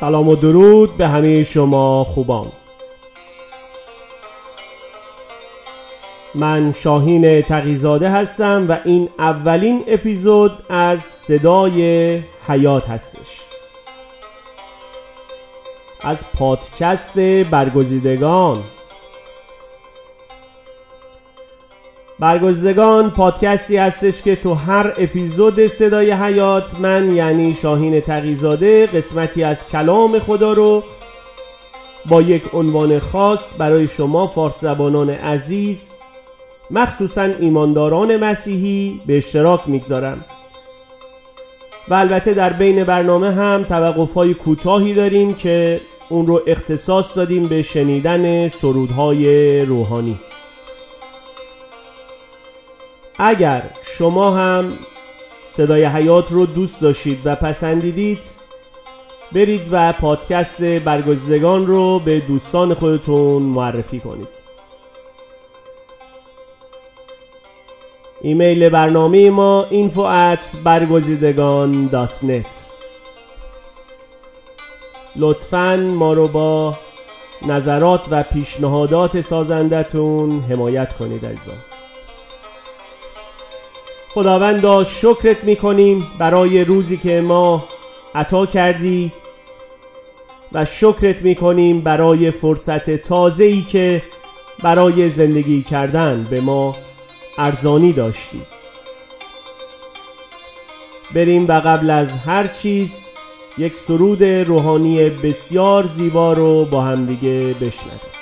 سلام و درود به همه شما خوبان من شاهین تقیزاده هستم و این اولین اپیزود از صدای حیات هستش. از پادکست برگزیدگان. برگزیدگان پادکستی هستش که تو هر اپیزود صدای حیات من یعنی شاهین تقیزاده قسمتی از کلام خدا رو با یک عنوان خاص برای شما فارس زبانان عزیز مخصوصا ایمانداران مسیحی به اشتراک می‌گذارم. و البته در بین برنامه هم توقف های کوتاهی داریم که اون رو اختصاص دادیم به شنیدن سرودهای روحانی. اگر شما هم صدای حیات رو دوست داشتید و پسندیدید برید و پادکست برگزیدگان رو به دوستان خودتون معرفی کنید. ایمیل برنامه ما info at برگزیدگان لطفا ما رو با نظرات و پیشنهادات سازندتون حمایت کنید عزیزان. خداوندا شکرت می‌کنیم برای روزی که ما عطا کردی و شکرت می‌کنیم برای فرصت تازه ای که برای زندگی کردن به ما ارزانی داشتی. بریم و قبل از هر چیز یک سرود روحانی بسیار زیبا رو با همدیگه بشنویم.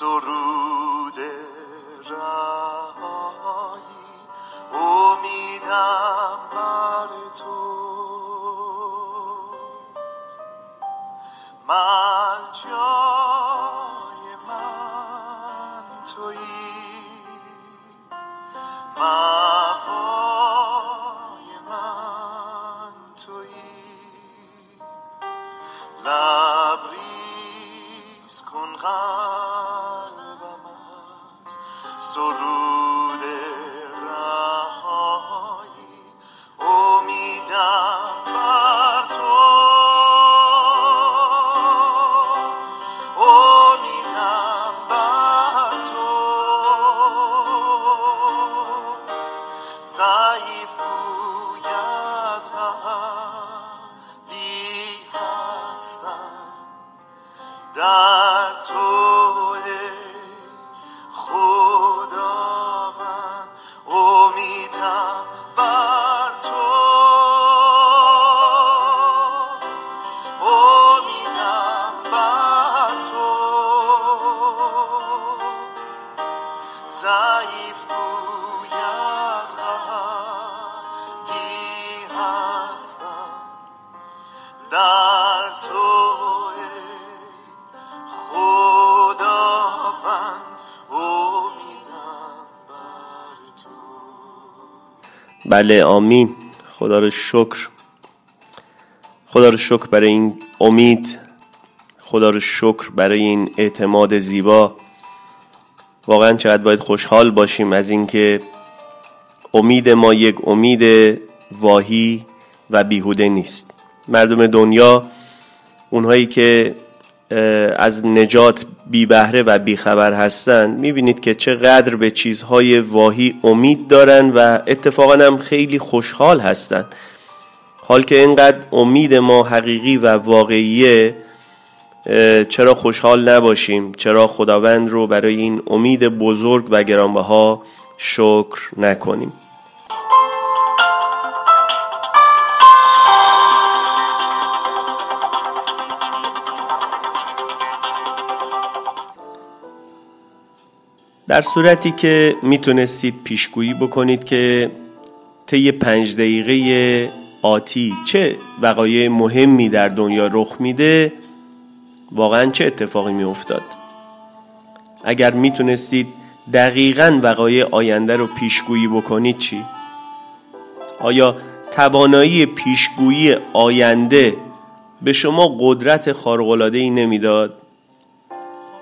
sorun. بله آمین. خدا رو شکر. خدا رو شکر برای این امید. خدا رو شکر برای این اعتماد زیبا. واقعا چقدر باید خوشحال باشیم از اینکه امید ما یک امید واهی و بیهوده نیست. مردم دنیا اونهایی که از نجات بی بهره و بی خبر هستند می‌بینید که چقدر به چیزهای واهی امید دارن و اتفاقا هم خیلی خوشحال هستند حال که اینقدر امید ما حقیقی و واقعیه چرا خوشحال نباشیم؟ چرا خداوند رو برای این امید بزرگ و گرانبها شکر نکنیم؟ در صورتی که می‌تونستید پیشگویی بکنید که طی پنج دقیقه آتی چه وقایع مهمی در دنیا رخ میده واقعا چه اتفاقی می افتاد اگر می‌تونستید دقیقا وقایع آینده رو پیشگویی بکنید چی؟ آیا توانایی پیشگویی آینده به شما قدرت خارق‌العاده ای نمی‌داد؟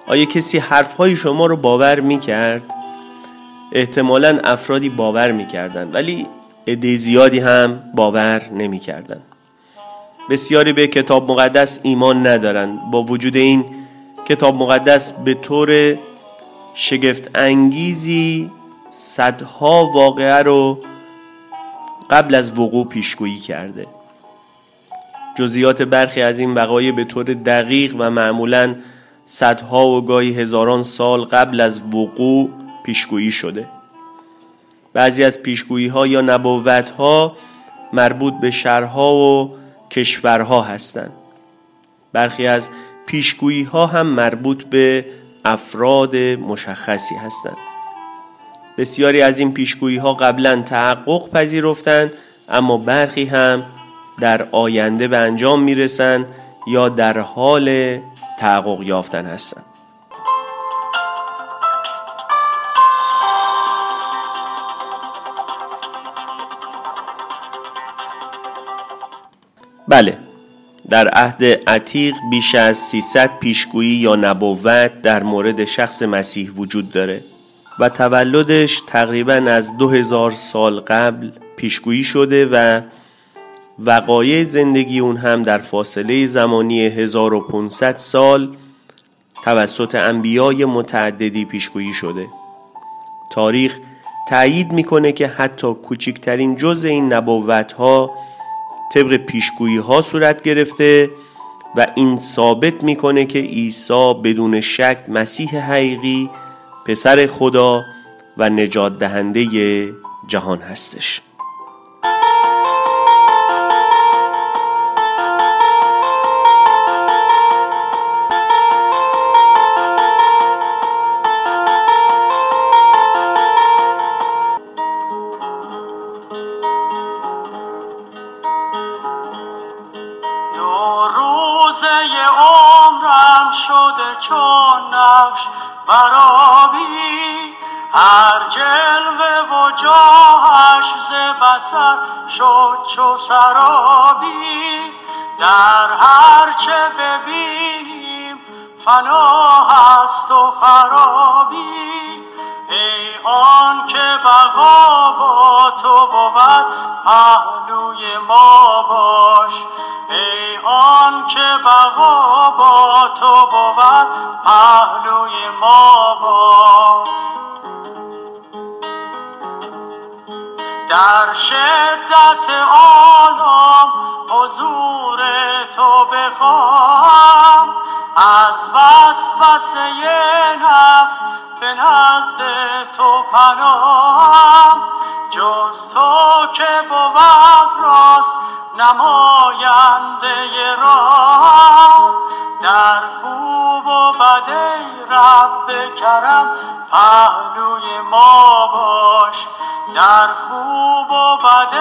آیا کسی حرفهای شما رو باور می‌کرد؟ احتمالا افرادی باور می‌کردن ولی عده زیادی هم باور نمی‌کردن بسیاری به کتاب مقدس ایمان ندارند. با وجود این کتاب مقدس به طور شگفت انگیزی صدها واقعه رو قبل از وقوع پیشگویی کرده. جزئیات برخی از این وقایع به طور دقیق و معمولا صدها و گاهی هزاران سال قبل از وقوع پیشگویی شده. بعضی از پیشگویی ها یا نبوت ها مربوط به شهرها و کشورها هستند. برخی از پیشگویی ها هم مربوط به افراد مشخصی هستند. بسیاری از این پیشگویی ها قبلا تحقق پذیرفتند اما برخی هم در آینده به انجام می‌رسند یا در حال تحقق یافتن هستند بله. در عهد عتیق بیش از 300 پیشگویی یا نبوت در مورد شخص مسیح وجود داره و تولدش تقریبا از 2000 سال قبل پیشگویی شده و وقایع زندگی اون هم در فاصله زمانی 1500 سال توسط انبیای متعددی پیشگویی شده. تاریخ تایید می‌کنه که حتی کوچکترین جز این نبوت ها طبق پیشگویی ها صورت گرفته و این ثابت می‌کنه که عیسی بدون شک مسیح حقیقی پسر خدا و نجات دهنده جهان هستش. جلوه و جاهش ز بسر شد چو سرابی. در هر چه ببینیم فنا هست و خرابی. ای آن که بقا با تو بود پهلوی ما باش. ای آن که بقا با تو بود پهلوی ما باش. در شدت آلام حضور تو بخواهم از وسوسه نفس به نزد تو پناهم. جز تو که بود راست نماینده را در خوب و بد رب کرم پهلوی ما باش. در خوب و بد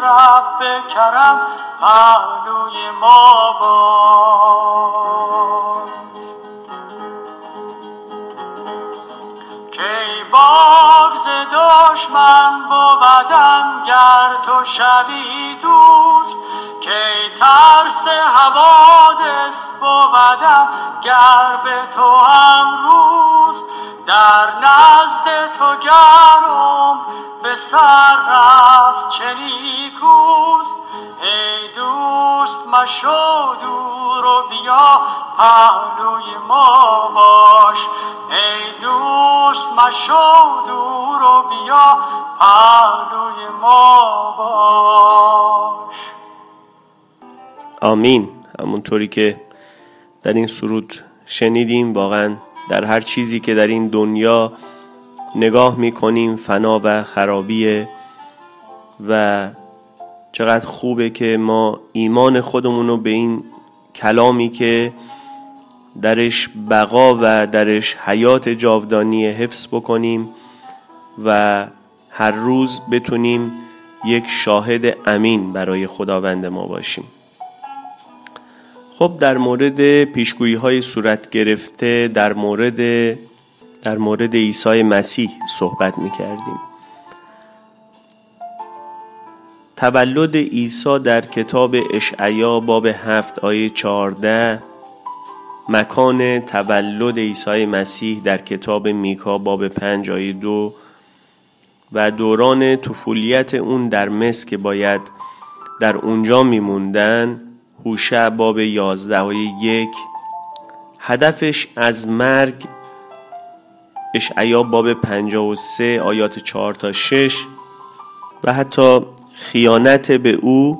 رب کرم پهلوی ما باش. کی باغز دشمن بودم گر تو شوی دوست کی ترس حوادث بودم گر به تو هم روز. در نزد تو گرم به سر رفت چه نیکوست ای دوست مشو دور و بیا پهلوی ما باش. ای دوست مشو دور و بیا پهلوی ما باش. آمین. همونطوری که در این سرود شنیدیم واقعا در هر چیزی که در این دنیا نگاه می‌کنیم فنا و خرابیه و چقدر خوبه که ما ایمان خودمون رو به این کلامی که درش بقا و درش حیات جاودانی حفظ بکنیم و هر روز بتونیم یک شاهد امین برای خداوند ما باشیم. خب در مورد پیشگویی های صورت گرفته در مورد در مورد عیسی مسیح صحبت می کردیم تولد عیسی در کتاب اشعیا باب هفت آیه چارده مکان تولد عیسی مسیح در کتاب میکا باب پنج آیه دو. و دوران طفولیت اون در مصر که باید در اونجا میموندن هوشع باب یازده آیه یک. هدفش از مرگ اشعیا باب پنجاه و سه آیات چهار تا شش. و حتی خیانت به او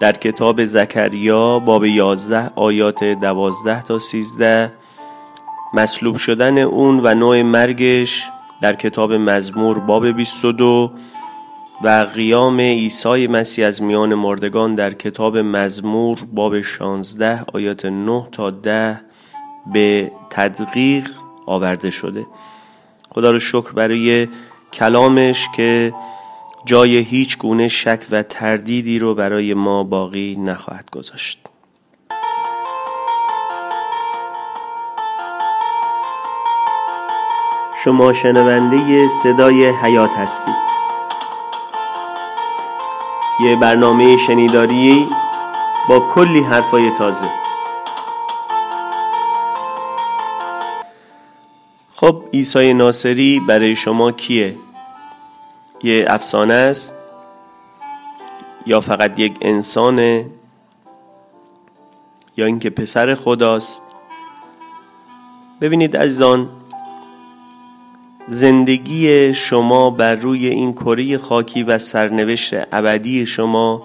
در کتاب زکریا باب 11 آیات 12 تا 13 مصلوب شدن اون و نوع مرگش در کتاب مزمور باب 22 و قیام عیسی مسیح از میان مردگان در کتاب مزمور باب 16 آیات 9 تا 10 به تدقیق آورده شده. خدا رو شکر برای کلامش که جای هیچ گونه شک و تردیدی رو برای ما باقی نخواهد گذاشت. شما شنونده صدای حیات هستید. یه برنامه شنیداری با کلی حرفای تازه. خب عیسی ناصری برای شما کیه؟ یه افسانه است یا فقط یک انسانه یا اینکه پسر خداست. ببینید عزیزان زندگی شما بر روی این کره خاکی و سرنوشت ابدی شما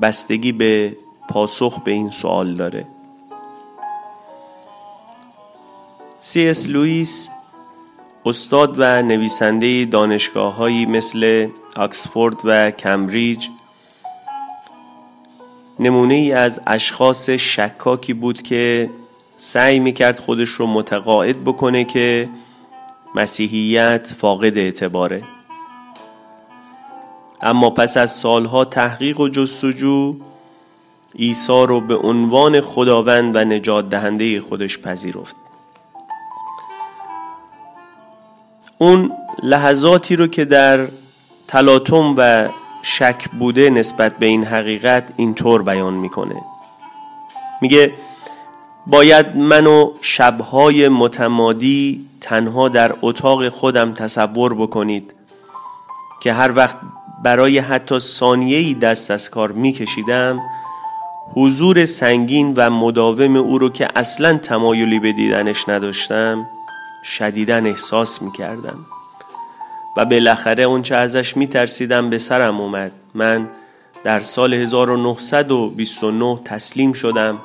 بستگی به پاسخ به این سوال داره. سی اس لوئیس استاد و نویسنده دانشگاههایی مثل آکسفورد و کمبریج. نمونه ای از اشخاص شکاکی بود که سعی می‌کرد خودش رو متقاعد بکنه که مسیحیت فاقد اعتباره. اما پس از سالها تحقیق و جستجو عیسی رو به عنوان خداوند و نجات دهنده خودش پذیرفت. اون لحظاتی رو که در تلاطم و شک بوده نسبت به این حقیقت اینطور بیان می‌کنه. میگه باید منو شبهای متمادی تنها در اتاق خودم تصور بکنید که هر وقت برای حتی ثانیه‌ای دست از کار میکشیدم حضور سنگین و مداوم او رو که اصلا تمایلی به دیدنش نداشتم شدیدن احساس می کردم و بالاخره اونچه ازش می ترسیدم به سرم اومد. من در سال 1929 تسلیم شدم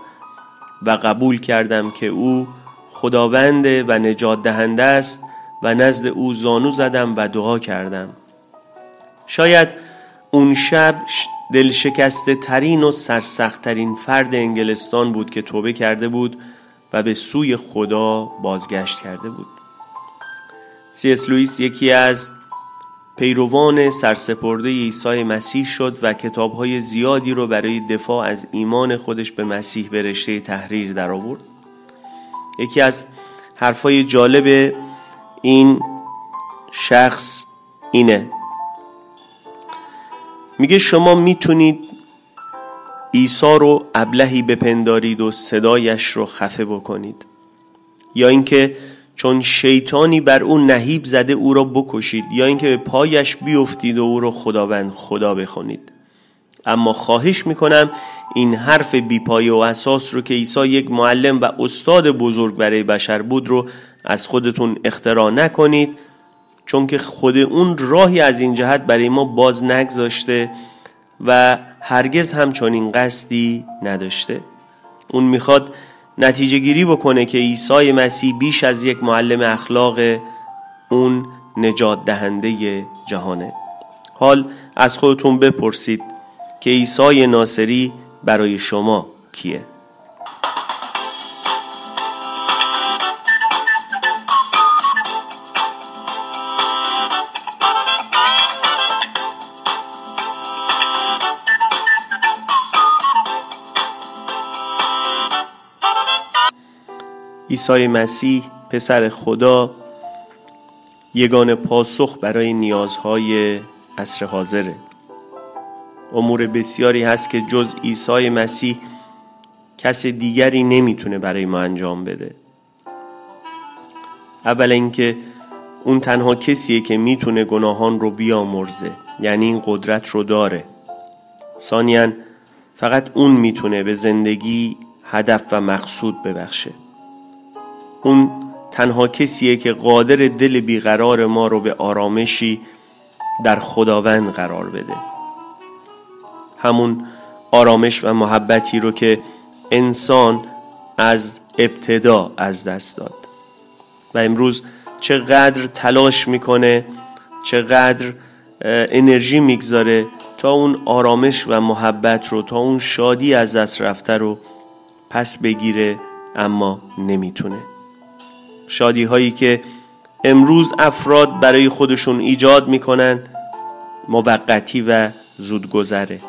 و قبول کردم که او خداوند و نجات دهنده است و نزد او زانو زدم و دعا کردم. شاید اون شب دلشکسته ترین و سرسخت ترین فرد انگلستان بود که توبه کرده بود. و به سوی خدا بازگشت کرده بود. سی اس لوئیس یکی از پیروان سرسپرده عیسی مسیح شد و کتابهای زیادی رو برای دفاع از ایمان خودش به مسیح به رشته تحریر در آورد یکی از حرفای جالب این شخص اینه. میگه شما می‌تونید عیسی رو ابلهی بپندارید و صدایش رو خفه بکنید. یا اینکه چون شیطانی بر او نهیب زده او را بکشید. یا اینکه به پایش بیفتید و او را خداوند خدا بخونید. اما خواهش می‌کنم این حرف بیپایه و اساس رو که عیسی یک معلم و استاد بزرگ برای بشر بود رو از خودتون اختراع نکنید چون که خود اون راهی از این جهت برای ما باز نگذاشته و هرگز هم این قصدی نداشته. اون می‌خواد نتیجه گیری بکنه که عیسی مسیح بیش از یک معلم اخلاق اون نجات دهنده جهانه. حال از خودتون بپرسید که عیسی ناصری برای شما کیه؟ عیسی مسیح پسر خدا یگان پاسخ برای نیازهای عصر حاضره. امور بسیاری هست که جز عیسی مسیح کس دیگری نمی‌تونه برای ما انجام بده. اول اینکه اون تنها کسیه که می‌تونه گناهان رو بیامرزه یعنی این قدرت رو داره. ثانیا فقط اون می‌تونه به زندگی هدف و مقصود ببخشه. اون تنها کسیه که قادر دل بیقرار ما رو به آرامشی در خداوند قرار بده. همون آرامش و محبتی رو که انسان از ابتدا از دست داد. و امروز چقدر تلاش می‌کنه چقدر انرژی می‌گذاره تا اون آرامش و محبت رو تا اون شادی از دست رفته رو پس بگیره اما نمی‌تونه. شادی هایی که امروز افراد برای خودشون ایجاد می‌کنن موقتی و زودگذره.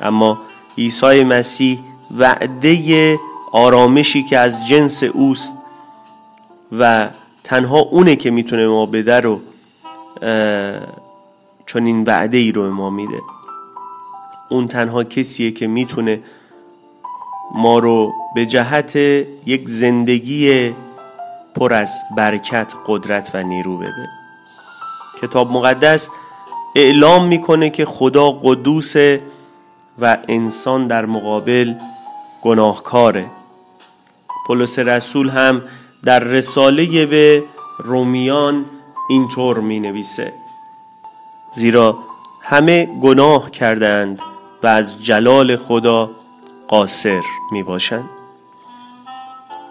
اما عیسی مسیح وعده آرامشی که از جنس اوست و تنها اونه که می‌تونه ما بده رو چون این وعده ای رو ما میده. اون تنها کسیه که می‌تونه ما رو به جهت یک زندگی پر از برکت قدرت و نیرو بده. کتاب مقدس اعلام می‌کنه که خدا قدوسه و انسان در مقابل گناهکاره. پولس رسول هم در رساله به رومیان اینطور می نویسه زیرا همه گناه کردند و از جلال خدا قاصر می باشند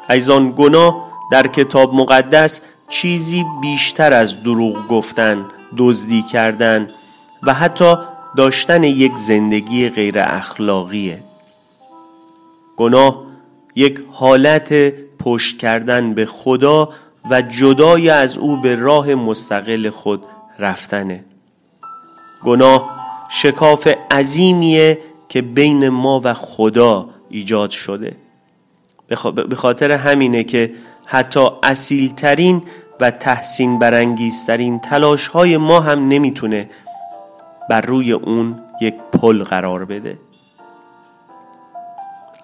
ایزان گناه در کتاب مقدس چیزی بیشتر از دروغ گفتن دزدی کردن و حتی داشتن یک زندگی غیر اخلاقیه. گناه یک حالت پشت کردن به خدا و جدای از او به راه مستقل خود رفتنه. گناه شکاف عظیمیه که بین ما و خدا ایجاد شده. به خاطر همینه که حتی اصیلترین و تحسین برانگیزترین تلاش های ما هم نمی‌تونه بر روی اون یک پل قرار بده.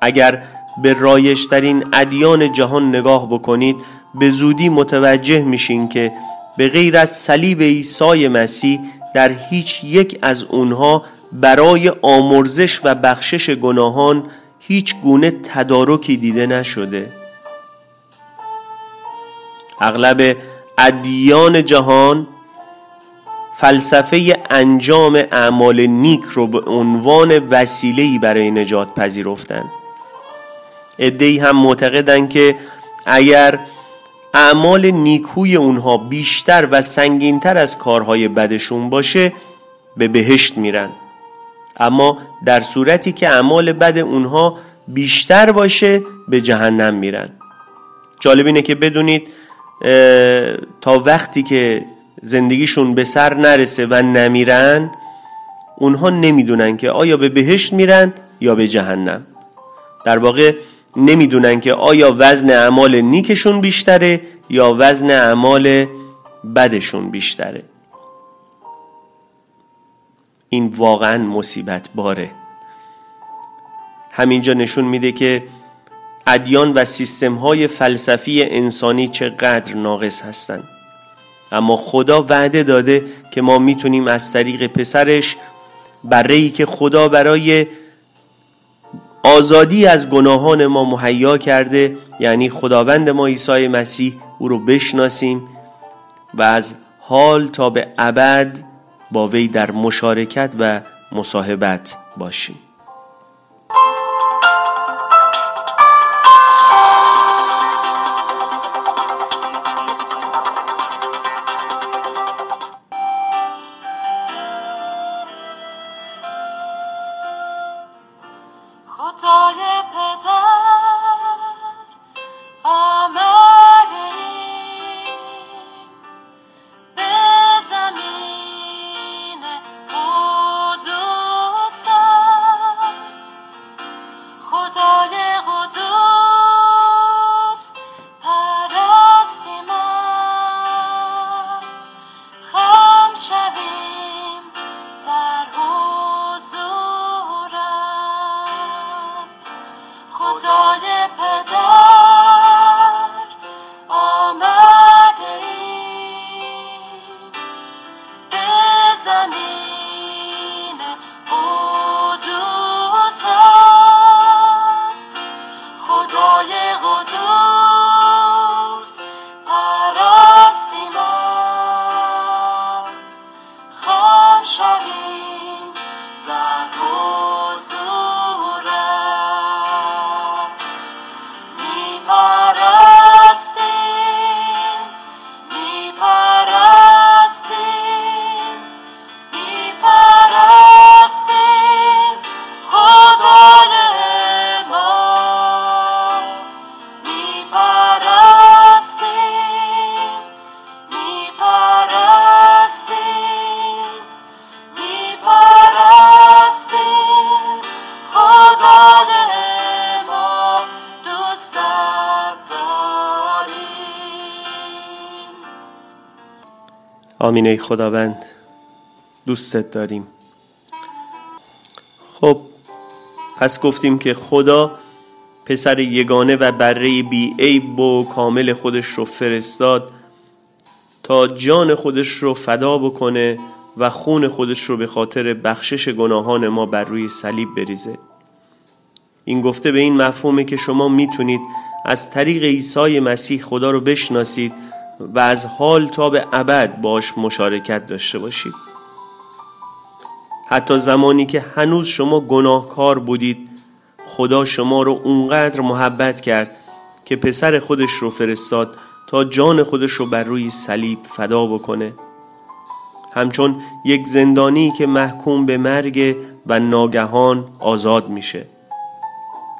اگر به رایشترین ادیان جهان نگاه بکنید به زودی متوجه میشین که به غیر از صلیب عیسی مسیح در هیچ یک از اونها برای آمرزش و بخشش گناهان هیچ گونه تدارکی دیده نشده. اغلب ادیان جهان فلسفه انجام اعمال نیک رو به عنوان وسیله‌ای برای نجات پذیرفتند ادهی هم معتقدند که اگر اعمال نیکوی اونها بیشتر و سنگینتر از کارهای بدشون باشه به بهشت میرن. اما در صورتی که اعمال بد اونها بیشتر باشه به جهنم میرن. جالب اینه که بدونید تا وقتی که زندگیشون به سر نرسه و نمیرن اونها نمی‌دونن که آیا به بهشت میرن یا به جهنم. در واقع نمی‌دونن که آیا وزن اعمال نیکشون بیشتره یا وزن اعمال بدشون بیشتره. این واقعا مصیبت باره همینجا نشون میده که ادیان و سیستم های فلسفی انسانی چقدر ناقص هستند. اما خدا وعده داده که ما می‌تونیم از طریق پسرش برای که خدا برای آزادی از گناهان ما مهیا کرده یعنی خداوند ما عیسی مسیح او رو بشناسیم و از حال تا به ابد با وی در مشارکت و مصاحبت باشیم. آمین ای خداوند دوستت داریم. خب پس گفتیم که خدا پسر یگانه و بره بی عیب و کامل خودش رو فرستاد تا جان خودش رو فدا بکنه و خون خودش رو به خاطر بخشش گناهان ما بر روی صلیب بریزه. این گفته به این مفهومه که شما می‌تونید از طریق عیسی مسیح خدا رو بشناسید و از حال تا به ابد باش مشارکت داشته باشید حتی زمانی که هنوز شما گناهکار بودید خدا شما رو اونقدر محبت کرد که پسر خودش رو فرستاد تا جان خودش رو بر روی صلیب فدا بکنه. همچون یک زندانی که محکوم به مرگ و ناگهان آزاد میشه.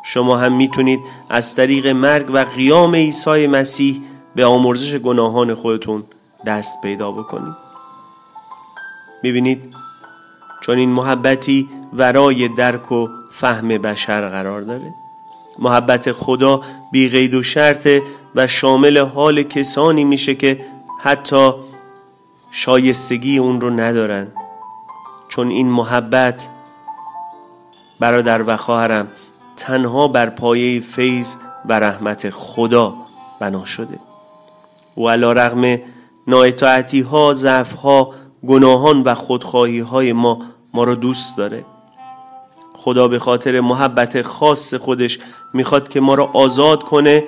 شما هم می‌تونید از طریق مرگ و قیام عیسی مسیح به آمرزش گناهان خودتون دست پیدا بکنید می‌بینید چون این محبتی ورای درک و فهم بشر قرار داره. محبت خدا بی قید و شرطه و شامل حال کسانی میشه که حتی شایستگی اون رو ندارن. چون این محبت برادر و خواهرم تنها بر پایه فیض و رحمت خدا بنا شده. و رغم ناعتاعتی ها ضعف ها گناهان و خودخواهی های ما ما رو دوست داره. خدا به خاطر محبت خاص خودش می‌خواد که ما رو آزاد کنه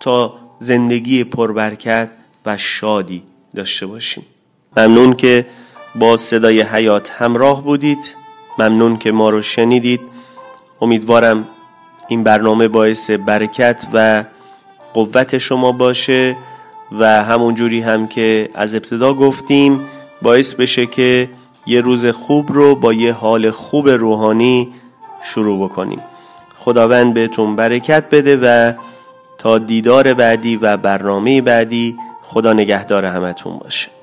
تا زندگی پربرکت و شادی داشته باشیم. ممنون که با صدای حیات همراه بودید. ممنون که ما رو شنیدید. امیدوارم این برنامه باعث برکت و قوت شما باشه. و همون جوری هم که از ابتدا گفتیم باعث بشه که یه روز خوب رو با یه حال خوب روحانی شروع بکنیم. خداوند بهتون برکت بده و تا دیدار بعدی و برنامه بعدی خدا نگهدار همتون باشه.